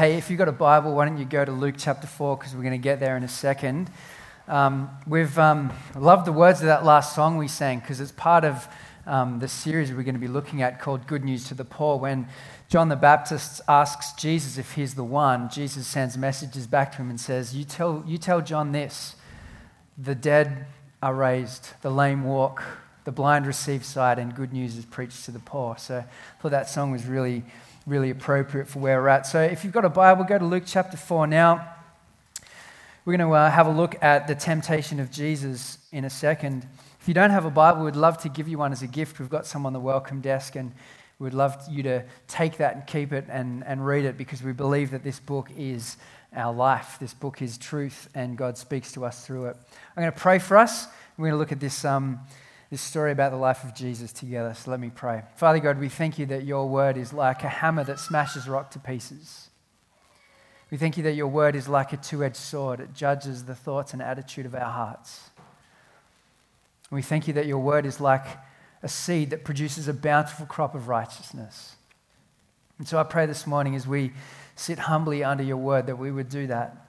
Hey, if you've got a Bible, why don't you go to Luke chapter 4 because we're going to get there in a second. Um, we've um, loved the words of that last song we sang because it's part of um, the series we're going to be looking at called Good News to the Poor. When John the Baptist asks Jesus if he's the one, Jesus sends messages back to him and says, You tell, you tell John this the dead are raised, the lame walk, the blind receive sight, and good news is preached to the poor. So I thought that song was really really appropriate for where we're at. So if you've got a Bible, go to Luke chapter 4 now. We're going to uh, have a look at the temptation of Jesus in a second. If you don't have a Bible, we'd love to give you one as a gift. We've got some on the welcome desk, and we'd love you to take that and keep it and, and read it because we believe that this book is our life. This book is truth, and God speaks to us through it. I'm going to pray for us. We're going to look at this. Um, this story about the life of Jesus together. So let me pray. Father God, we thank you that your word is like a hammer that smashes rock to pieces. We thank you that your word is like a two edged sword, it judges the thoughts and attitude of our hearts. We thank you that your word is like a seed that produces a bountiful crop of righteousness. And so I pray this morning as we sit humbly under your word that we would do that,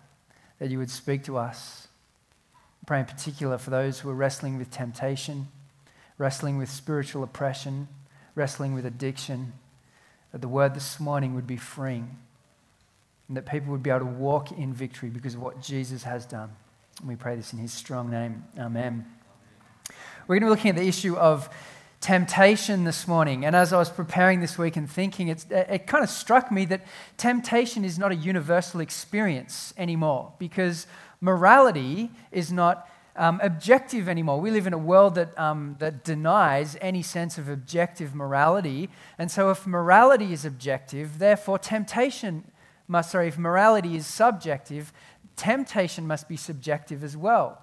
that you would speak to us. I pray in particular for those who are wrestling with temptation wrestling with spiritual oppression, wrestling with addiction, that the word this morning would be freeing and that people would be able to walk in victory because of what Jesus has done. And we pray this in his strong name. Amen. We're going to be looking at the issue of temptation this morning. And as I was preparing this week and thinking, it, it kind of struck me that temptation is not a universal experience anymore because morality is not um, objective anymore. We live in a world that, um, that denies any sense of objective morality. And so, if morality is objective, therefore temptation must, sorry, if morality is subjective, temptation must be subjective as well.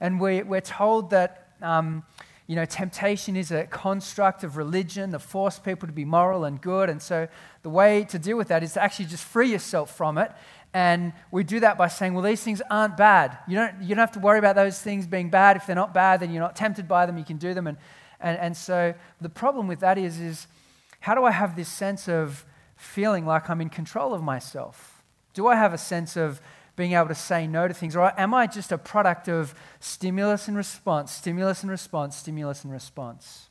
And we, we're told that. Um, you know, temptation is a construct of religion that force people to be moral and good. And so the way to deal with that is to actually just free yourself from it and we do that by saying, well, these things aren't bad. You don't, you don't have to worry about those things being bad. If they're not bad, then you're not tempted by them. You can do them. And, and, and so the problem with that is, is how do I have this sense of feeling like I'm in control of myself? Do I have a sense of being able to say no to things? Or am I just a product of stimulus and response, stimulus and response, stimulus and response?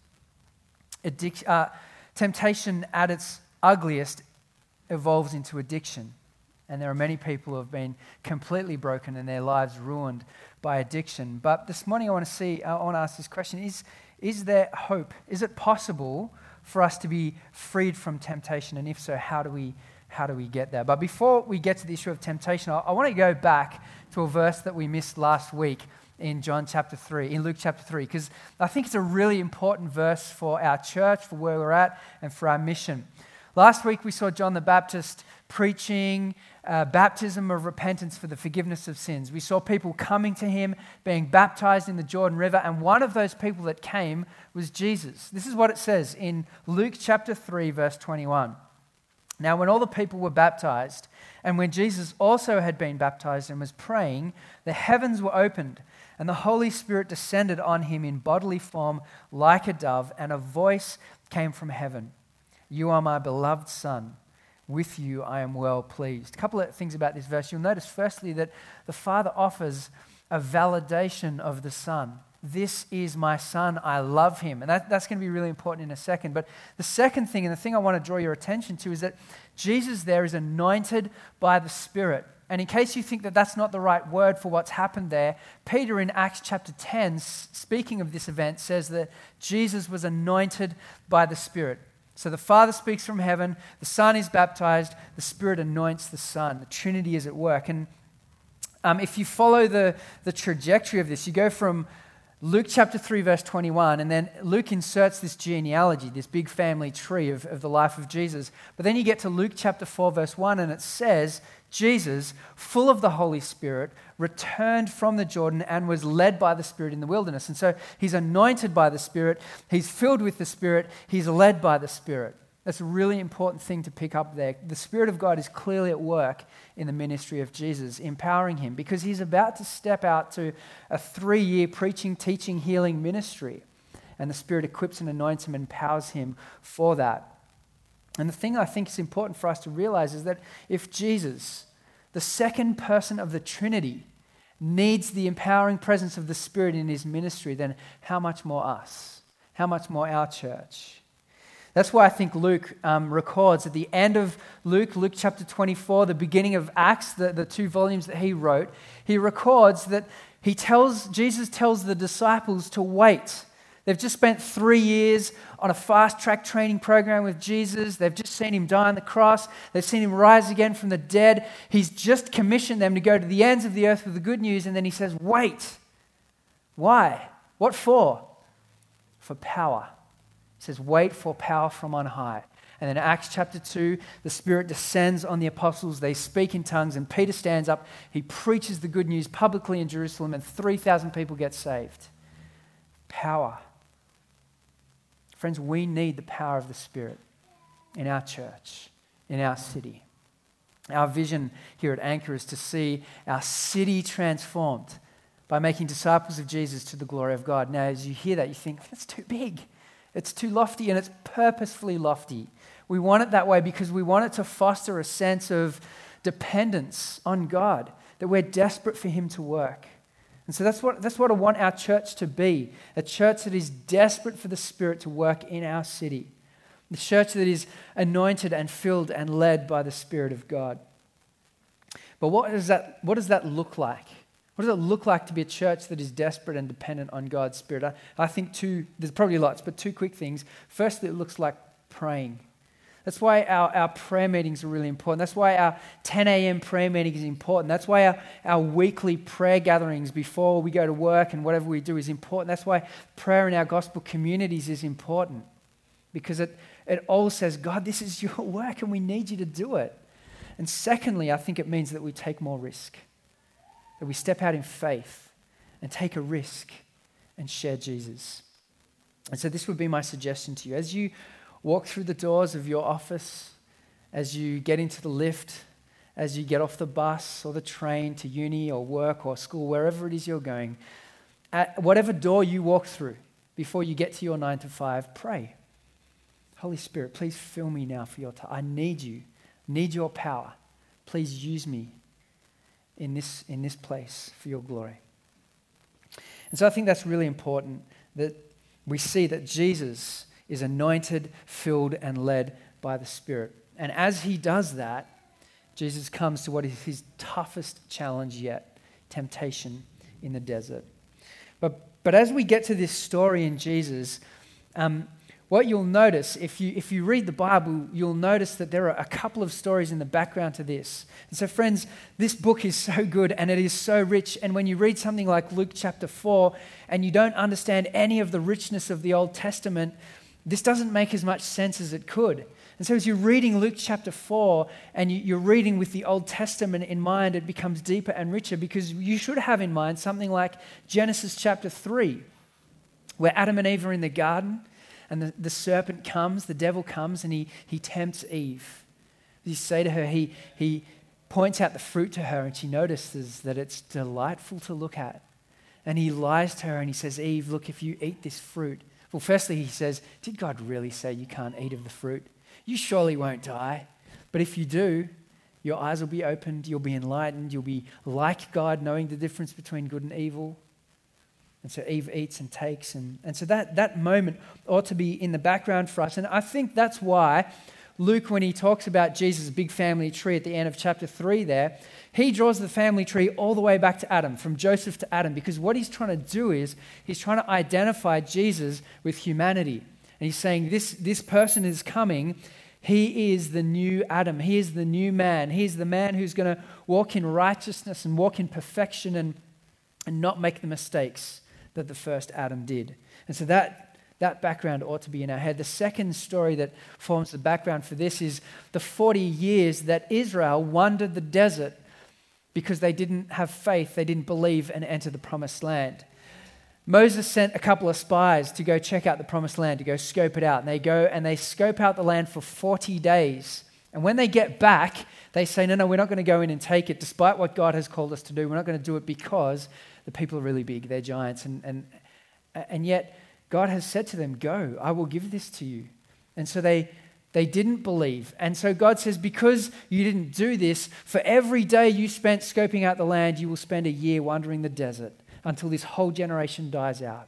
Addic- uh, temptation at its ugliest evolves into addiction. And there are many people who have been completely broken and their lives ruined by addiction. But this morning I want to see, I want to ask this question is, is there hope? Is it possible for us to be freed from temptation? And if so, how do we, how do we get there? But before we get to the issue of temptation, I, I want to go back to a verse that we missed last week in John chapter 3, in Luke chapter 3, because I think it's a really important verse for our church, for where we're at, and for our mission. Last week we saw John the Baptist preaching uh, baptism of repentance for the forgiveness of sins. We saw people coming to him, being baptized in the Jordan River, and one of those people that came was Jesus. This is what it says in Luke chapter 3, verse 21. Now, when all the people were baptized, and when Jesus also had been baptized and was praying, the heavens were opened, and the Holy Spirit descended on him in bodily form like a dove, and a voice came from heaven You are my beloved Son with you I am well pleased. A couple of things about this verse. You'll notice, firstly, that the Father offers a validation of the Son. This is my son, I love him. And that, that's going to be really important in a second. But the second thing, and the thing I want to draw your attention to, is that Jesus there is anointed by the Spirit. And in case you think that that's not the right word for what's happened there, Peter in Acts chapter 10, speaking of this event, says that Jesus was anointed by the Spirit. So the Father speaks from heaven, the Son is baptized, the Spirit anoints the Son. The Trinity is at work. And um, if you follow the, the trajectory of this, you go from Luke chapter 3, verse 21, and then Luke inserts this genealogy, this big family tree of, of the life of Jesus. But then you get to Luke chapter 4, verse 1, and it says Jesus, full of the Holy Spirit, returned from the Jordan and was led by the Spirit in the wilderness. And so he's anointed by the Spirit, he's filled with the Spirit, he's led by the Spirit. That's a really important thing to pick up there. The Spirit of God is clearly at work in the ministry of Jesus, empowering him because he's about to step out to a three year preaching, teaching, healing ministry. And the Spirit equips and anoints him and empowers him for that. And the thing I think is important for us to realize is that if Jesus, the second person of the Trinity, needs the empowering presence of the Spirit in his ministry, then how much more us? How much more our church? That's why I think Luke um, records at the end of Luke, Luke chapter 24, the beginning of Acts, the, the two volumes that he wrote, he records that he tells, Jesus tells the disciples to wait They've just spent three years on a fast track training program with Jesus. They've just seen him die on the cross. They've seen him rise again from the dead. He's just commissioned them to go to the ends of the earth with the good news. And then he says, Wait. Why? What for? For power. He says, Wait for power from on high. And then Acts chapter 2, the Spirit descends on the apostles. They speak in tongues, and Peter stands up. He preaches the good news publicly in Jerusalem, and 3,000 people get saved. Power. Friends, we need the power of the Spirit in our church, in our city. Our vision here at Anchor is to see our city transformed by making disciples of Jesus to the glory of God. Now, as you hear that, you think, that's too big. It's too lofty, and it's purposefully lofty. We want it that way because we want it to foster a sense of dependence on God, that we're desperate for Him to work. And so that's what, that's what I want our church to be a church that is desperate for the Spirit to work in our city, the church that is anointed and filled and led by the Spirit of God. But what does that, what does that look like? What does it look like to be a church that is desperate and dependent on God's Spirit? I, I think two, there's probably lots, but two quick things. Firstly, it looks like praying. That's why our, our prayer meetings are really important. That's why our 10 a.m. prayer meeting is important. That's why our, our weekly prayer gatherings before we go to work and whatever we do is important. That's why prayer in our gospel communities is important because it, it all says, God, this is your work and we need you to do it. And secondly, I think it means that we take more risk, that we step out in faith and take a risk and share Jesus. And so, this would be my suggestion to you. As you walk through the doors of your office, as you get into the lift, as you get off the bus or the train to uni or work or school, wherever it is you're going, at whatever door you walk through before you get to your nine to five, pray. Holy Spirit, please fill me now for your time. I need you, need your power. Please use me in this, in this place for your glory. And so I think that's really important that we see that Jesus is anointed, filled, and led by the Spirit. And as he does that, Jesus comes to what is his toughest challenge yet temptation in the desert. But, but as we get to this story in Jesus, um, what you'll notice, if you, if you read the Bible, you'll notice that there are a couple of stories in the background to this. And so, friends, this book is so good and it is so rich. And when you read something like Luke chapter 4 and you don't understand any of the richness of the Old Testament, this doesn't make as much sense as it could. And so, as you're reading Luke chapter 4 and you're reading with the Old Testament in mind, it becomes deeper and richer because you should have in mind something like Genesis chapter 3, where Adam and Eve are in the garden and the, the serpent comes, the devil comes, and he, he tempts Eve. You say to her, he, he points out the fruit to her, and she notices that it's delightful to look at. And he lies to her and he says, Eve, look, if you eat this fruit, well, firstly, he says, Did God really say you can't eat of the fruit? You surely won't die. But if you do, your eyes will be opened, you'll be enlightened, you'll be like God, knowing the difference between good and evil. And so Eve eats and takes. And, and so that, that moment ought to be in the background for us. And I think that's why Luke, when he talks about Jesus' big family tree at the end of chapter 3 there, he draws the family tree all the way back to Adam, from Joseph to Adam, because what he's trying to do is he's trying to identify Jesus with humanity. And he's saying, This, this person is coming. He is the new Adam. He is the new man. He is the man who's going to walk in righteousness and walk in perfection and, and not make the mistakes that the first Adam did. And so that that background ought to be in our head. The second story that forms the background for this is the 40 years that Israel wandered the desert because they didn't have faith, they didn't believe and enter the promised land. Moses sent a couple of spies to go check out the promised land, to go scope it out. And they go and they scope out the land for 40 days. And when they get back, they say, No, no, we're not going to go in and take it, despite what God has called us to do. We're not going to do it because the people are really big, they're giants. And, and, and yet, God has said to them, Go, I will give this to you. And so they, They didn't believe. And so God says, Because you didn't do this, for every day you spent scoping out the land, you will spend a year wandering the desert until this whole generation dies out.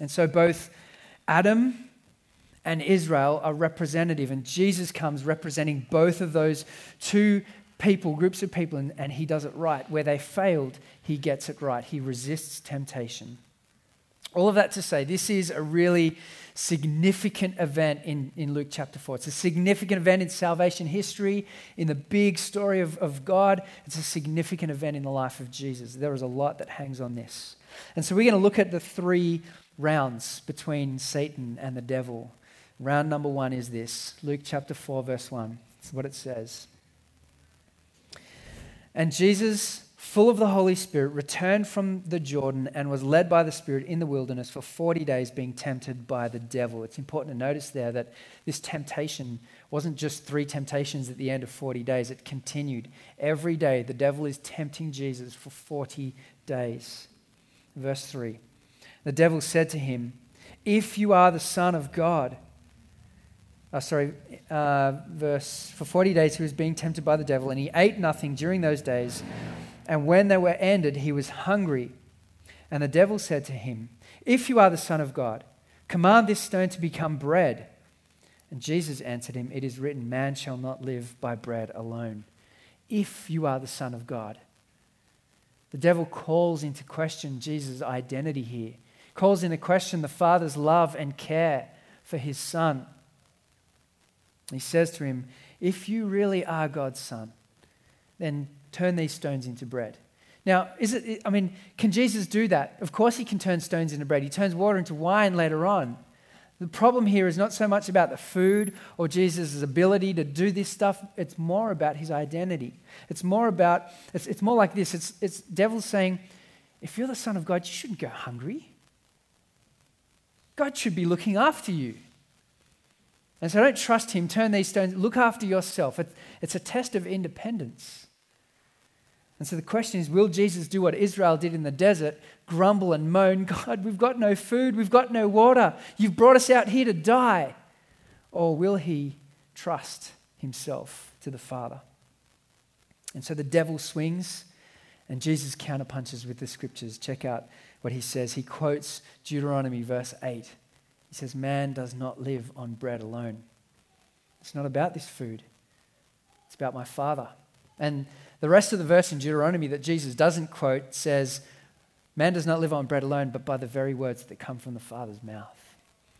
And so both Adam and Israel are representative, and Jesus comes representing both of those two people, groups of people, and, and he does it right. Where they failed, he gets it right. He resists temptation. All of that to say, this is a really significant event in, in Luke chapter 4. It's a significant event in salvation history, in the big story of, of God. It's a significant event in the life of Jesus. There is a lot that hangs on this. And so we're going to look at the three rounds between Satan and the devil. Round number one is this Luke chapter 4, verse 1. It's what it says. And Jesus full of the Holy Spirit, returned from the Jordan and was led by the Spirit in the wilderness for 40 days, being tempted by the devil. It's important to notice there that this temptation wasn't just three temptations at the end of 40 days, it continued. Every day, the devil is tempting Jesus for 40 days. Verse 3 The devil said to him, If you are the Son of God, uh, sorry, uh, verse, for 40 days he was being tempted by the devil, and he ate nothing during those days. And when they were ended, he was hungry. And the devil said to him, If you are the Son of God, command this stone to become bread. And Jesus answered him, It is written, Man shall not live by bread alone. If you are the Son of God. The devil calls into question Jesus' identity here, calls into question the Father's love and care for his Son. He says to him, If you really are God's Son, then turn these stones into bread. Now, is it, I mean, can Jesus do that? Of course, he can turn stones into bread. He turns water into wine later on. The problem here is not so much about the food or Jesus' ability to do this stuff, it's more about his identity. It's more about, it's, it's more like this it's, it's devil saying, if you're the Son of God, you shouldn't go hungry. God should be looking after you. And so don't trust him, turn these stones, look after yourself. It's, it's a test of independence. And so the question is will Jesus do what Israel did in the desert grumble and moan, God, we've got no food, we've got no water, you've brought us out here to die? Or will he trust himself to the Father? And so the devil swings and Jesus counterpunches with the scriptures. Check out what he says. He quotes Deuteronomy verse 8. He says, Man does not live on bread alone. It's not about this food, it's about my Father. And the rest of the verse in Deuteronomy that Jesus doesn't quote says, Man does not live on bread alone, but by the very words that come from the Father's mouth.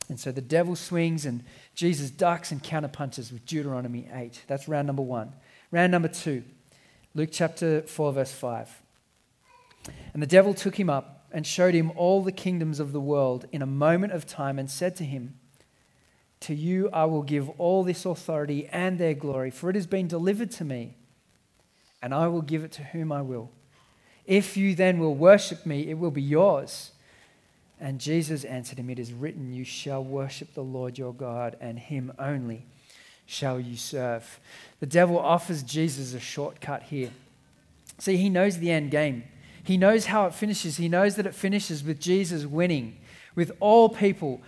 And so the devil swings and Jesus ducks and counterpunches with Deuteronomy 8. That's round number one. Round number two, Luke chapter 4, verse 5. And the devil took him up and showed him all the kingdoms of the world in a moment of time and said to him, To you I will give all this authority and their glory, for it has been delivered to me and I will give it to whom I will. If you then will worship me, it will be yours. And Jesus answered him, It is written, You shall worship the Lord your God, and him only shall you serve. The devil offers Jesus a shortcut here. See, he knows the end game. He knows how it finishes. He knows that it finishes with Jesus winning, with all people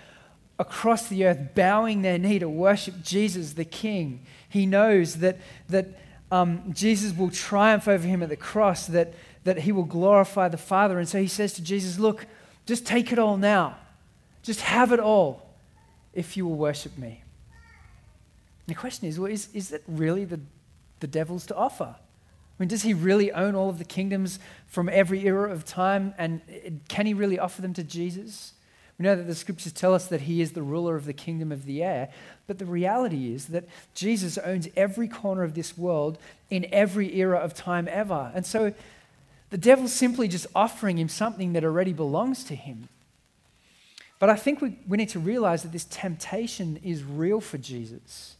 across the earth bowing their knee to worship Jesus the King. He knows that, that um, Jesus will triumph over him at the cross, that, that he will glorify the Father. And so he says to Jesus, Look, just take it all now. Just have it all if you will worship me. And the question is, well, is, is it really the, the devil's to offer? I mean, does he really own all of the kingdoms from every era of time? And can he really offer them to Jesus? We know that the scriptures tell us that he is the ruler of the kingdom of the air, but the reality is that Jesus owns every corner of this world in every era of time ever. And so the devil's simply just offering him something that already belongs to him. But I think we, we need to realize that this temptation is real for Jesus.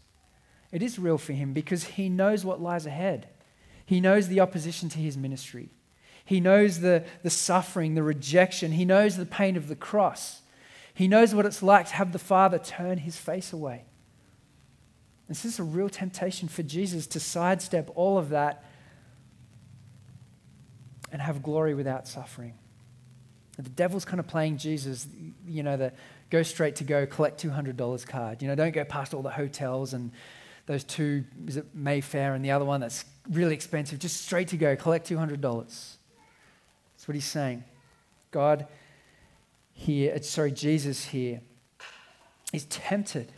It is real for him because he knows what lies ahead. He knows the opposition to his ministry. He knows the, the suffering, the rejection. He knows the pain of the cross. He knows what it's like to have the Father turn his face away. This is a real temptation for Jesus to sidestep all of that and have glory without suffering. The devil's kind of playing Jesus, you know, the go straight to go, collect $200 card. You know, don't go past all the hotels and those two, is it Mayfair and the other one that's really expensive. Just straight to go, collect $200. That's what he's saying. God here, sorry, Jesus here is tempted.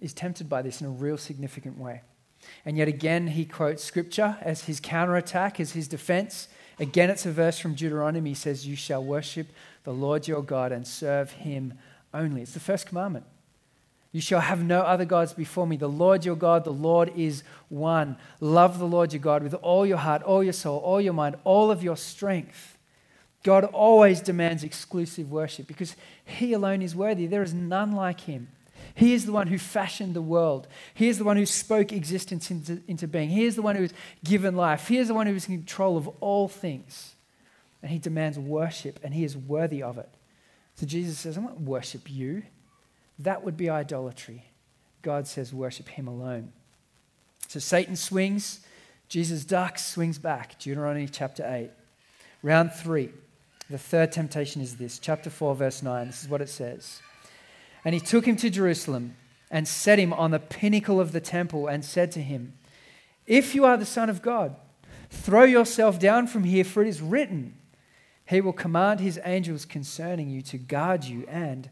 Is tempted by this in a real significant way. And yet again, he quotes scripture as his counterattack, as his defense. Again, it's a verse from Deuteronomy. He says, You shall worship the Lord your God and serve him only. It's the first commandment. You shall have no other gods before me. The Lord your God, the Lord is one. Love the Lord your God with all your heart, all your soul, all your mind, all of your strength. God always demands exclusive worship because he alone is worthy. There is none like him. He is the one who fashioned the world. He is the one who spoke existence into, into being. He is the one who has given life. He is the one who is in control of all things. And he demands worship, and he is worthy of it. So Jesus says, I won't worship you. That would be idolatry. God says, worship him alone. So Satan swings, Jesus ducks, swings back. Deuteronomy chapter 8. Round three. The third temptation is this. Chapter 4, verse 9. This is what it says. And he took him to Jerusalem and set him on the pinnacle of the temple and said to him, If you are the Son of God, throw yourself down from here, for it is written, He will command His angels concerning you to guard you, and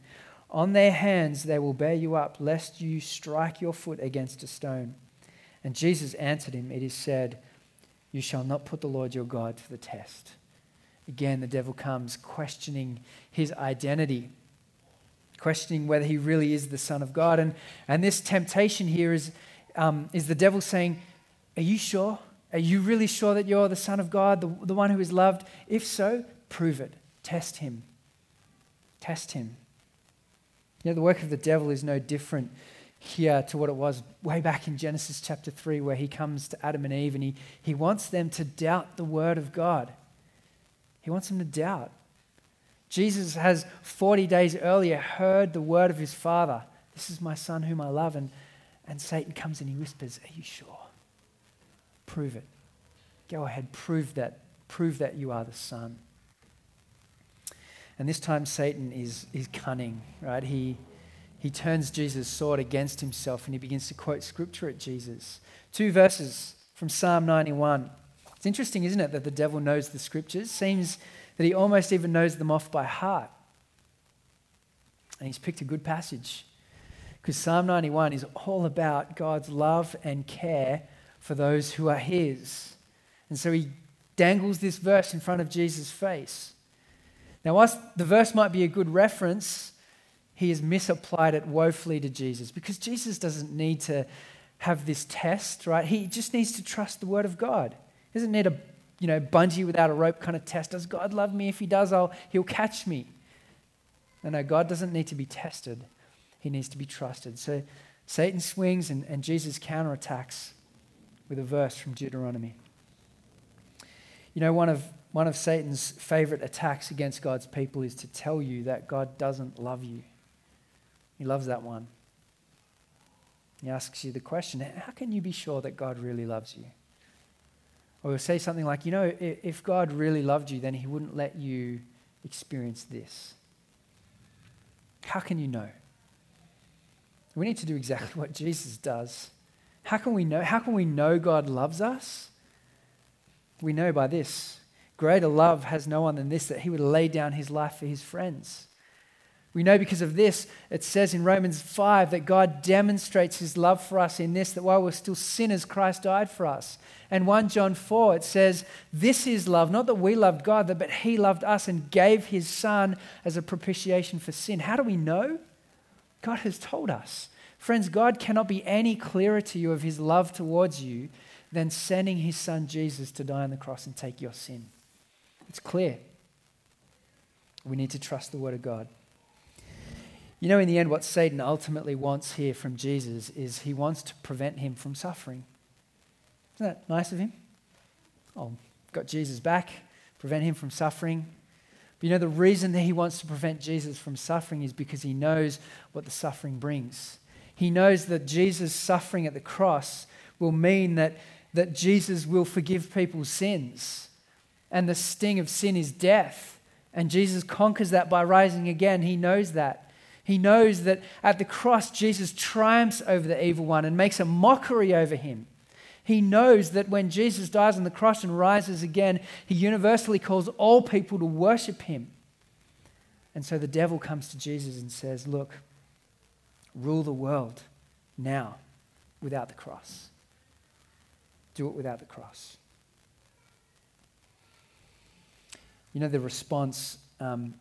on their hands they will bear you up, lest you strike your foot against a stone. And Jesus answered him, It is said, You shall not put the Lord your God to the test. Again, the devil comes questioning his identity questioning whether he really is the Son of God. And, and this temptation here is, um, is the devil saying, Are you sure? Are you really sure that you're the Son of God, the, the one who is loved? If so, prove it. Test him. Test him. You know, the work of the devil is no different here to what it was way back in Genesis chapter 3, where he comes to Adam and Eve and he, he wants them to doubt the word of God. He wants them to doubt. Jesus has 40 days earlier heard the word of his Father This is my Son whom I love. And, and Satan comes and he whispers, Are you sure? Prove it. Go ahead, prove that. Prove that you are the Son. And this time Satan is, is cunning, right? He, he turns Jesus' sword against himself and he begins to quote scripture at Jesus. Two verses from Psalm 91. It's interesting, isn't it, that the devil knows the scriptures? Seems that he almost even knows them off by heart. And he's picked a good passage because Psalm 91 is all about God's love and care for those who are his. And so he dangles this verse in front of Jesus' face. Now, whilst the verse might be a good reference, he has misapplied it woefully to Jesus because Jesus doesn't need to have this test, right? He just needs to trust the word of God. Doesn't need a you know, bungee without a rope kind of test. Does God love me? If He does, I'll, He'll catch me. No, no, God doesn't need to be tested, He needs to be trusted. So Satan swings and, and Jesus counterattacks with a verse from Deuteronomy. You know, one of, one of Satan's favorite attacks against God's people is to tell you that God doesn't love you. He loves that one. He asks you the question how can you be sure that God really loves you? Or he'll say something like, you know, if God really loved you, then he wouldn't let you experience this. How can you know? We need to do exactly what Jesus does. How can we know? How can we know God loves us? We know by this. Greater love has no one than this, that he would lay down his life for his friends. We know because of this, it says in Romans 5 that God demonstrates his love for us in this, that while we're still sinners, Christ died for us. And 1 John 4, it says, This is love, not that we loved God, but he loved us and gave his son as a propitiation for sin. How do we know? God has told us. Friends, God cannot be any clearer to you of his love towards you than sending his son Jesus to die on the cross and take your sin. It's clear. We need to trust the word of God. You know, in the end, what Satan ultimately wants here from Jesus is he wants to prevent him from suffering. Isn't that nice of him? Oh, got Jesus back, prevent him from suffering. But you know, the reason that he wants to prevent Jesus from suffering is because he knows what the suffering brings. He knows that Jesus' suffering at the cross will mean that, that Jesus will forgive people's sins. And the sting of sin is death. And Jesus conquers that by rising again. He knows that. He knows that at the cross, Jesus triumphs over the evil one and makes a mockery over him. He knows that when Jesus dies on the cross and rises again, he universally calls all people to worship him. And so the devil comes to Jesus and says, Look, rule the world now without the cross. Do it without the cross. You know the response um,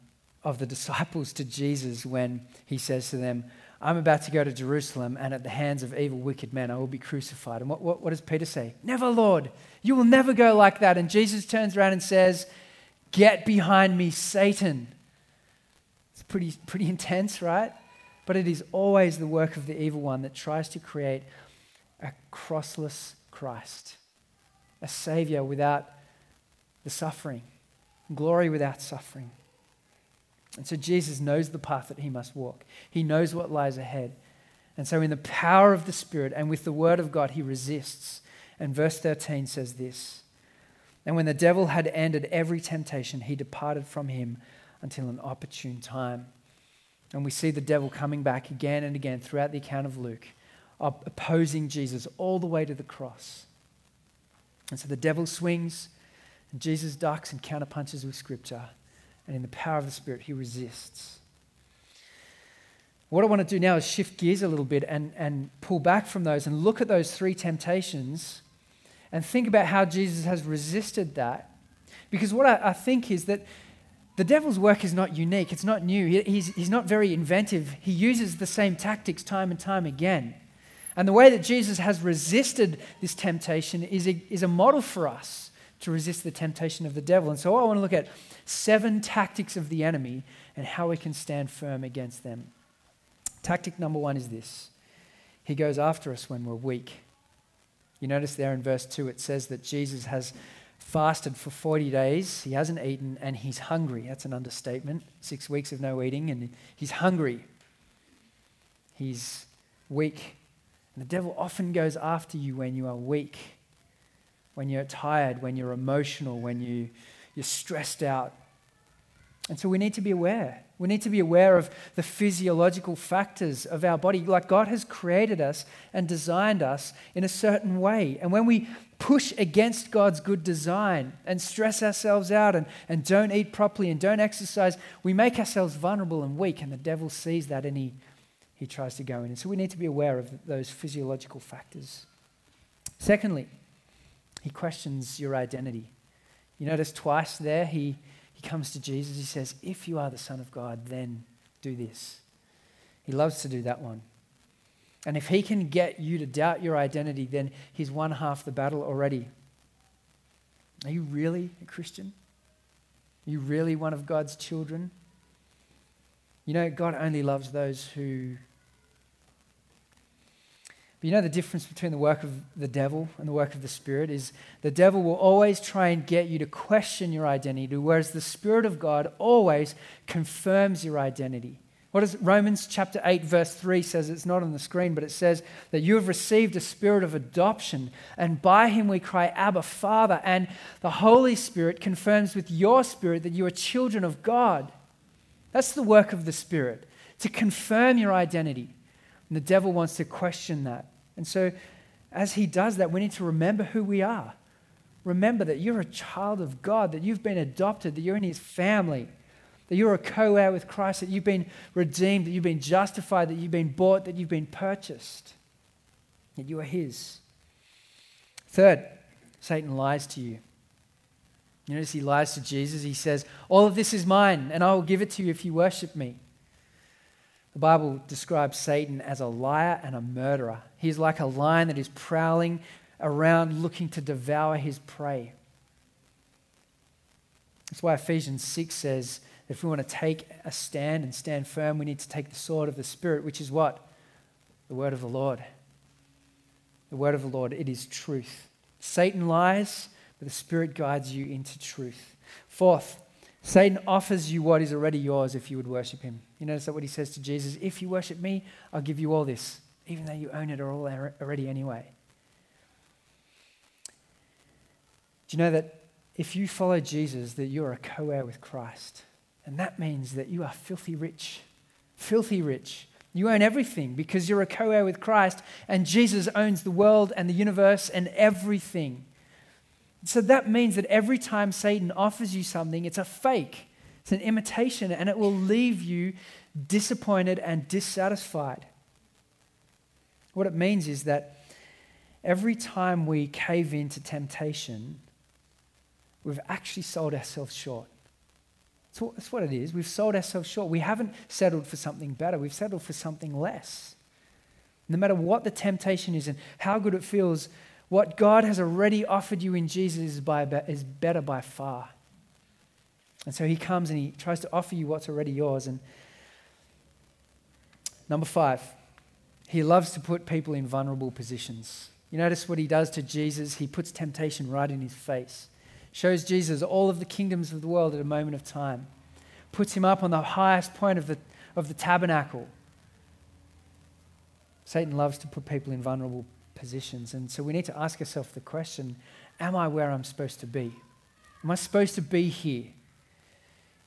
of the disciples to Jesus when he says to them, I'm about to go to Jerusalem, and at the hands of evil, wicked men, I will be crucified. And what, what, what does Peter say? Never, Lord. You will never go like that. And Jesus turns around and says, Get behind me, Satan. It's pretty, pretty intense, right? But it is always the work of the evil one that tries to create a crossless Christ, a Savior without the suffering, glory without suffering. And so Jesus knows the path that he must walk, he knows what lies ahead. And so, in the power of the Spirit and with the word of God, he resists. And verse 13 says this And when the devil had ended every temptation, he departed from him until an opportune time. And we see the devil coming back again and again throughout the account of Luke, opposing Jesus all the way to the cross. And so the devil swings, and Jesus ducks and counterpunches with Scripture and in the power of the Spirit, he resists. What I want to do now is shift gears a little bit and, and pull back from those and look at those three temptations and think about how Jesus has resisted that. Because what I, I think is that the devil's work is not unique, it's not new. He, he's, he's not very inventive. He uses the same tactics time and time again. And the way that Jesus has resisted this temptation is a, is a model for us to resist the temptation of the devil. And so I want to look at seven tactics of the enemy and how we can stand firm against them. Tactic number one is this He goes after us when we're weak. You notice there in verse 2, it says that Jesus has fasted for 40 days. He hasn't eaten and he's hungry. That's an understatement. Six weeks of no eating and he's hungry. He's weak. And the devil often goes after you when you are weak, when you're tired, when you're emotional, when you you're stressed out. And so we need to be aware. We need to be aware of the physiological factors of our body. Like God has created us and designed us in a certain way. And when we push against God's good design and stress ourselves out and, and don't eat properly and don't exercise, we make ourselves vulnerable and weak. And the devil sees that and he, he tries to go in. And so we need to be aware of those physiological factors. Secondly, he questions your identity. You notice twice there, he, he comes to Jesus. He says, If you are the Son of God, then do this. He loves to do that one. And if he can get you to doubt your identity, then he's won half the battle already. Are you really a Christian? Are you really one of God's children? You know, God only loves those who but you know the difference between the work of the devil and the work of the Spirit is the devil will always try and get you to question your identity, whereas the Spirit of God always confirms your identity. What does Romans chapter 8, verse 3 says? It's not on the screen, but it says that you have received a spirit of adoption, and by him we cry, Abba, Father. And the Holy Spirit confirms with your spirit that you are children of God. That's the work of the Spirit, to confirm your identity. And the devil wants to question that. And so, as he does that, we need to remember who we are. Remember that you're a child of God, that you've been adopted, that you're in his family, that you're a co heir with Christ, that you've been redeemed, that you've been justified, that you've been bought, that you've been purchased, that you are his. Third, Satan lies to you. You notice he lies to Jesus. He says, All of this is mine, and I will give it to you if you worship me. The Bible describes Satan as a liar and a murderer. He's like a lion that is prowling around looking to devour his prey. That's why Ephesians 6 says that if we want to take a stand and stand firm, we need to take the sword of the Spirit, which is what? The word of the Lord. The word of the Lord, it is truth. Satan lies, but the Spirit guides you into truth. Fourth, Satan offers you what is already yours if you would worship him. You notice that what he says to Jesus if you worship me, I'll give you all this, even though you own it all already anyway. Do you know that if you follow Jesus, that you're a co heir with Christ? And that means that you are filthy rich. Filthy rich. You own everything because you're a co heir with Christ, and Jesus owns the world and the universe and everything. So that means that every time Satan offers you something, it's a fake, it's an imitation, and it will leave you disappointed and dissatisfied. What it means is that every time we cave into temptation, we've actually sold ourselves short. That's what it is. We've sold ourselves short. We haven't settled for something better, we've settled for something less. No matter what the temptation is and how good it feels, what God has already offered you in Jesus is, by, is better by far. And so he comes and he tries to offer you what's already yours. And number five, he loves to put people in vulnerable positions. You notice what he does to Jesus? He puts temptation right in his face shows Jesus all of the kingdoms of the world at a moment of time, puts him up on the highest point of the, of the tabernacle. Satan loves to put people in vulnerable positions. And so we need to ask ourselves the question Am I where I'm supposed to be? Am I supposed to be here?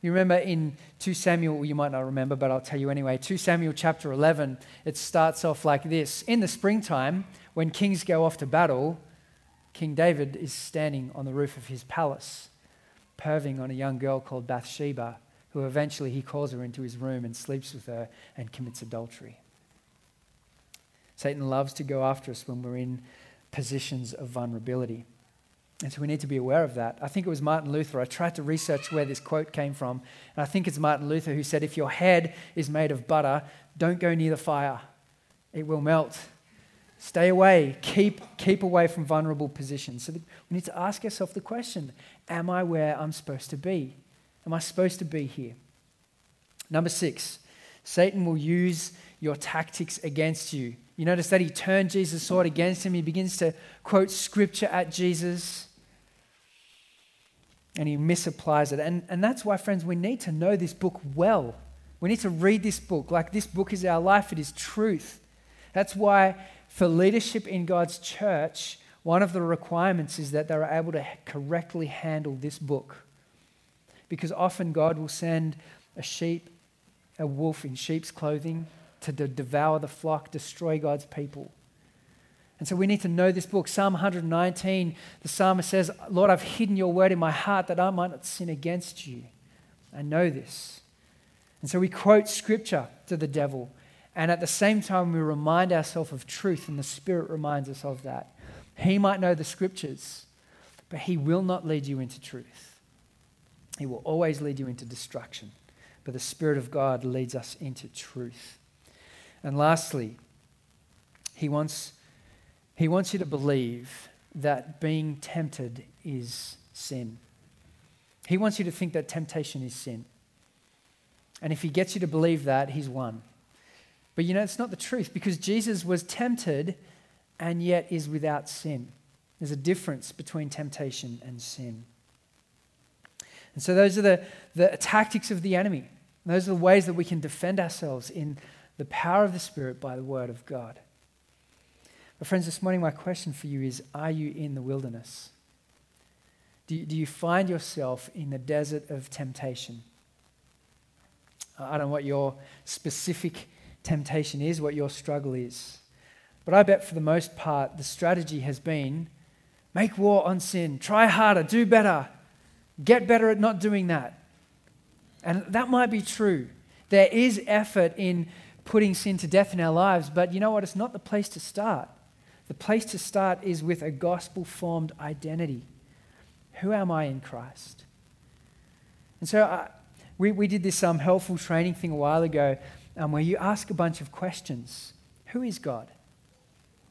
You remember in 2 Samuel, you might not remember, but I'll tell you anyway. 2 Samuel chapter 11, it starts off like this In the springtime, when kings go off to battle, King David is standing on the roof of his palace, perving on a young girl called Bathsheba, who eventually he calls her into his room and sleeps with her and commits adultery. Satan loves to go after us when we're in positions of vulnerability. And so we need to be aware of that. I think it was Martin Luther. I tried to research where this quote came from. And I think it's Martin Luther who said, If your head is made of butter, don't go near the fire, it will melt. Stay away. Keep, keep away from vulnerable positions. So we need to ask ourselves the question Am I where I'm supposed to be? Am I supposed to be here? Number six, Satan will use your tactics against you. You notice that he turned Jesus' sword against him. He begins to quote scripture at Jesus and he misapplies it. And, and that's why, friends, we need to know this book well. We need to read this book like this book is our life, it is truth. That's why for leadership in God's church, one of the requirements is that they're able to correctly handle this book. Because often God will send a sheep, a wolf in sheep's clothing to devour the flock, destroy God's people. And so we need to know this book. Psalm 119, the psalmist says, Lord, I've hidden your word in my heart that I might not sin against you. I know this. And so we quote scripture to the devil and at the same time, we remind ourselves of truth, and the Spirit reminds us of that. He might know the scriptures, but He will not lead you into truth. He will always lead you into destruction. But the Spirit of God leads us into truth. And lastly, He wants, he wants you to believe that being tempted is sin. He wants you to think that temptation is sin. And if He gets you to believe that, He's won. But you know, it's not the truth because Jesus was tempted and yet is without sin. There's a difference between temptation and sin. And so, those are the, the tactics of the enemy. Those are the ways that we can defend ourselves in the power of the Spirit by the Word of God. But, friends, this morning, my question for you is Are you in the wilderness? Do you, do you find yourself in the desert of temptation? I don't know what your specific temptation is, what your struggle is. But I bet for the most part, the strategy has been make war on sin, try harder, do better, get better at not doing that. And that might be true. There is effort in putting sin to death in our lives, but you know what? It's not the place to start. The place to start is with a gospel formed identity. Who am I in Christ? And so I, uh, we, we did this um, helpful training thing a while ago um, where you ask a bunch of questions. Who is God?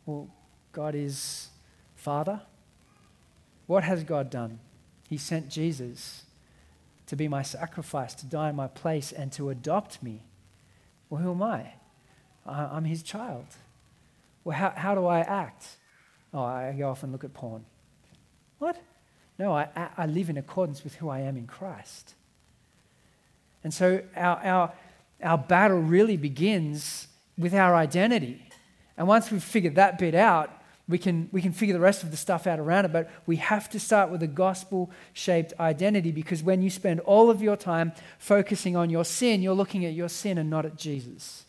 Well, God is Father. What has God done? He sent Jesus to be my sacrifice, to die in my place, and to adopt me. Well, who am I? I'm his child. Well, how, how do I act? Oh, I go off and look at porn. What? No, I, I live in accordance with who I am in Christ. And so our, our, our battle really begins with our identity. And once we've figured that bit out, We can, we can figure the rest of the stuff out around it, but we have to start with a gospel shaped identity because when you spend all of your time focusing on your sin, you're looking at your sin and not at Jesus.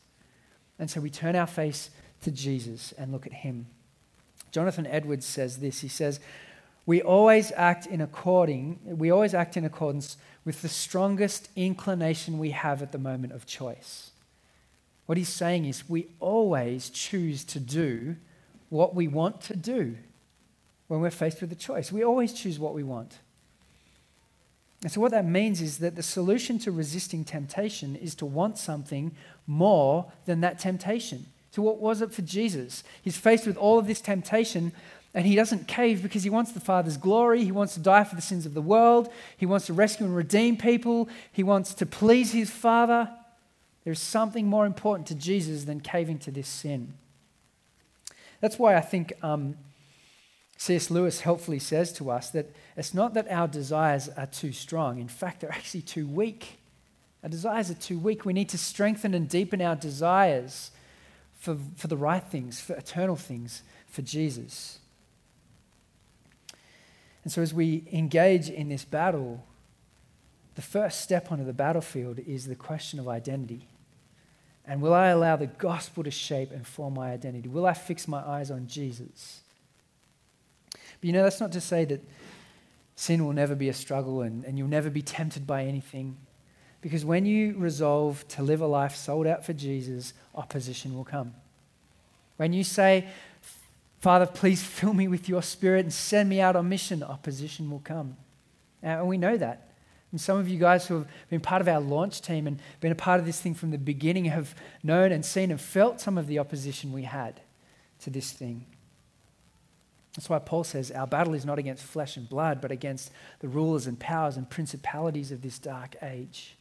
And so we turn our face to Jesus and look at him. Jonathan Edwards says this. He says, We always act in according, we always act in accordance with the strongest inclination we have at the moment of choice. What he's saying is we always choose to do what we want to do when we're faced with a choice. We always choose what we want. And so, what that means is that the solution to resisting temptation is to want something more than that temptation. So, what was it for Jesus? He's faced with all of this temptation, and he doesn't cave because he wants the Father's glory. He wants to die for the sins of the world. He wants to rescue and redeem people. He wants to please his Father. There's something more important to Jesus than caving to this sin. That's why I think um, C.S. Lewis helpfully says to us that it's not that our desires are too strong. In fact, they're actually too weak. Our desires are too weak. We need to strengthen and deepen our desires for, for the right things, for eternal things, for Jesus. And so, as we engage in this battle, the first step onto the battlefield is the question of identity. And will I allow the gospel to shape and form my identity? Will I fix my eyes on Jesus? But you know, that's not to say that sin will never be a struggle and, and you'll never be tempted by anything. Because when you resolve to live a life sold out for Jesus, opposition will come. When you say, Father, please fill me with your spirit and send me out on mission, opposition will come. And we know that. And some of you guys who have been part of our launch team and been a part of this thing from the beginning have known and seen and felt some of the opposition we had to this thing. That's why Paul says our battle is not against flesh and blood, but against the rulers and powers and principalities of this dark age.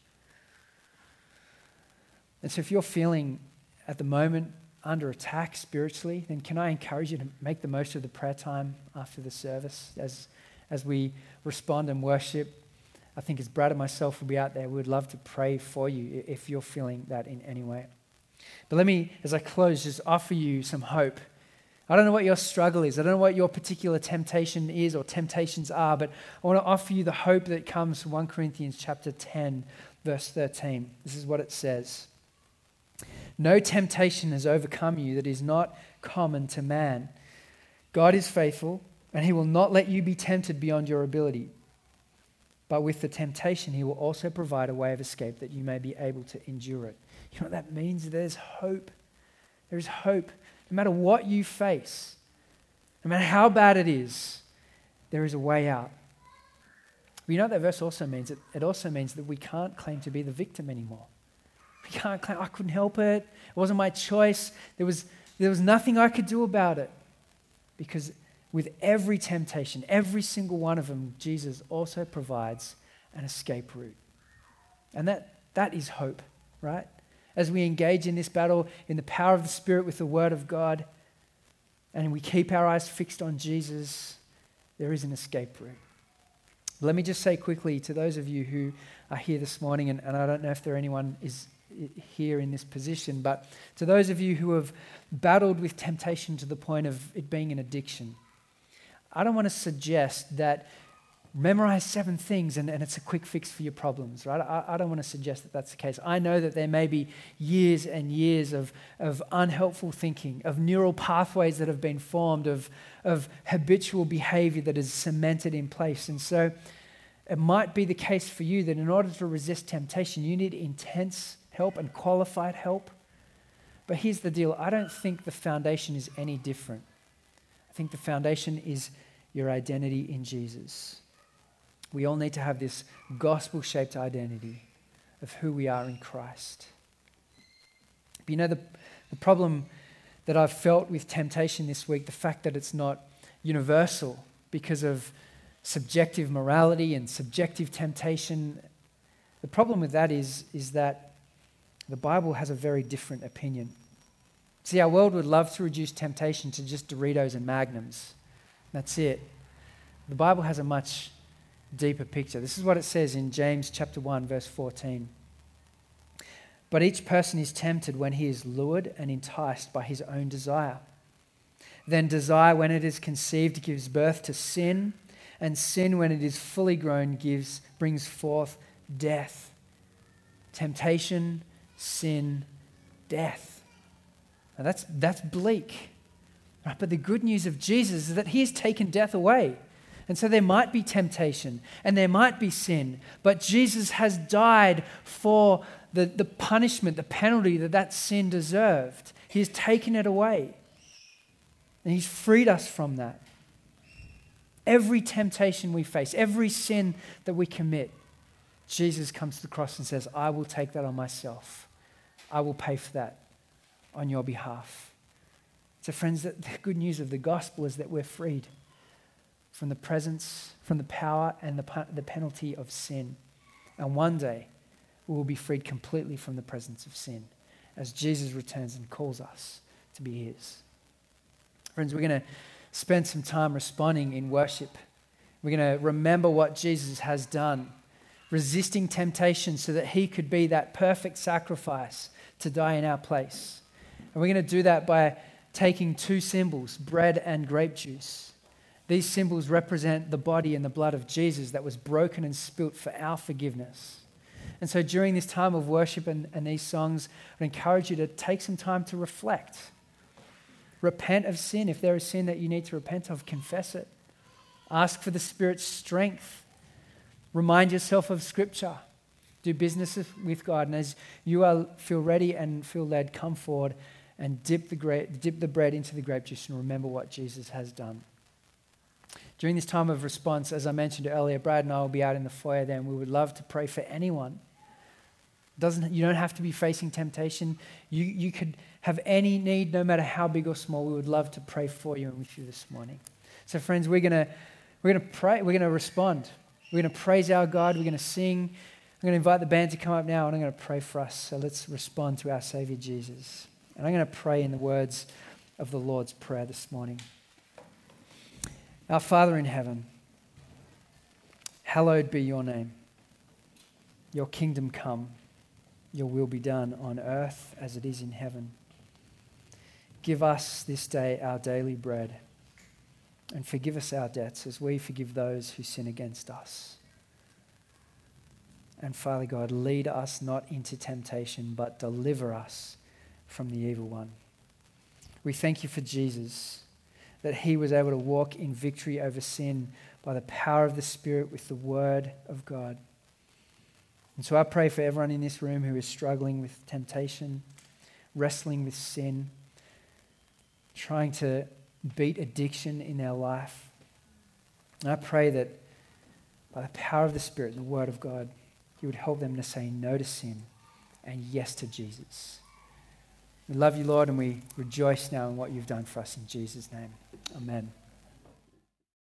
And so, if you're feeling at the moment under attack spiritually, then can I encourage you to make the most of the prayer time after the service as, as we respond and worship? I think as Brad and myself will be out there, we would love to pray for you if you're feeling that in any way. But let me, as I close, just offer you some hope. I don't know what your struggle is. I don't know what your particular temptation is or temptations are, but I want to offer you the hope that comes from 1 Corinthians chapter 10, verse 13. This is what it says. No temptation has overcome you that is not common to man. God is faithful, and he will not let you be tempted beyond your ability. But with the temptation, he will also provide a way of escape that you may be able to endure it. You know what that means? There's hope. There's hope. No matter what you face, no matter how bad it is, there is a way out. But you know what that verse also means? It, it also means that we can't claim to be the victim anymore. We can't claim, I couldn't help it. It wasn't my choice. There was, there was nothing I could do about it. Because with every temptation, every single one of them, Jesus also provides an escape route. And that, that is hope, right? As we engage in this battle in the power of the Spirit with the Word of God, and we keep our eyes fixed on Jesus, there is an escape route. Let me just say quickly to those of you who are here this morning, and, and I don't know if there anyone is here in this position, but to those of you who have battled with temptation to the point of it being an addiction, I don't want to suggest that memorize seven things and, and it's a quick fix for your problems, right? I, I, don't want to suggest that that's the case. I know that there may be years and years of, of unhelpful thinking, of neural pathways that have been formed, of, of habitual behavior that is cemented in place. And so it might be the case for you that in order to resist temptation, you need intense help and qualified help. But here's the deal I don't think the foundation is any different. I think the foundation is your identity in Jesus. We all need to have this gospel shaped identity of who we are in Christ. But you know, the, the problem that I've felt with temptation this week, the fact that it's not universal because of subjective morality and subjective temptation, the problem with that is, is that the Bible has a very different opinion. See, our world would love to reduce temptation to just Doritos and Magnums. That's it. The Bible has a much deeper picture. This is what it says in James chapter 1 verse 14. But each person is tempted when he is lured and enticed by his own desire. Then desire, when it is conceived, gives birth to sin, and sin, when it is fully grown, gives, brings forth death. Temptation, sin, death. Now that's, that's bleak. Right? But the good news of Jesus is that he has taken death away. And so there might be temptation and there might be sin, but Jesus has died for the, the punishment, the penalty that that sin deserved. He has taken it away. And He's freed us from that. Every temptation we face, every sin that we commit, Jesus comes to the cross and says, I will take that on myself. I will pay for that on your behalf. So, friends, the good news of the gospel is that we're freed from the presence, from the power, and the, the penalty of sin. And one day, we will be freed completely from the presence of sin as Jesus returns and calls us to be His. Friends, we're going to spend some time responding in worship. We're going to remember what Jesus has done, resisting temptation so that He could be that perfect sacrifice to die in our place. And we're going to do that by taking two symbols, bread and grape juice. These symbols represent the body and the blood of Jesus that was broken and spilt for our forgiveness. And so during this time of worship and, and these songs, I encourage you to take some time to reflect. Repent of sin. If there is sin that you need to repent of, confess it. Ask for the Spirit's strength. Remind yourself of Scripture. Do business with God. And as you are, feel ready and feel led, come forward and dip the, gra- dip the bread into the grape juice and remember what Jesus has done. During this time of response, as I mentioned earlier, Brad and I will be out in the foyer there, and we would love to pray for anyone. Doesn't, you don't have to be facing temptation. You, you could have any need, no matter how big or small. We would love to pray for you and with you this morning. So, friends, we're going we're gonna pray, we're going to respond. We're going to praise our God, we're going to sing. I'm going to invite the band to come up now, and I'm going to pray for us. So, let's respond to our Savior Jesus. And I'm going to pray in the words of the Lord's Prayer this morning. Our Father in heaven, hallowed be your name. Your kingdom come, your will be done on earth as it is in heaven. Give us this day our daily bread, and forgive us our debts as we forgive those who sin against us. And Father God, lead us not into temptation, but deliver us from the evil one. We thank you for Jesus, that he was able to walk in victory over sin by the power of the Spirit with the word of God. And so I pray for everyone in this room who is struggling with temptation, wrestling with sin, trying to beat addiction in their life. And I pray that by the power of the Spirit and the Word of God, you would help them to say no to sin and yes to Jesus. We love you, Lord, and we rejoice now in what you've done for us in Jesus' name. Amen.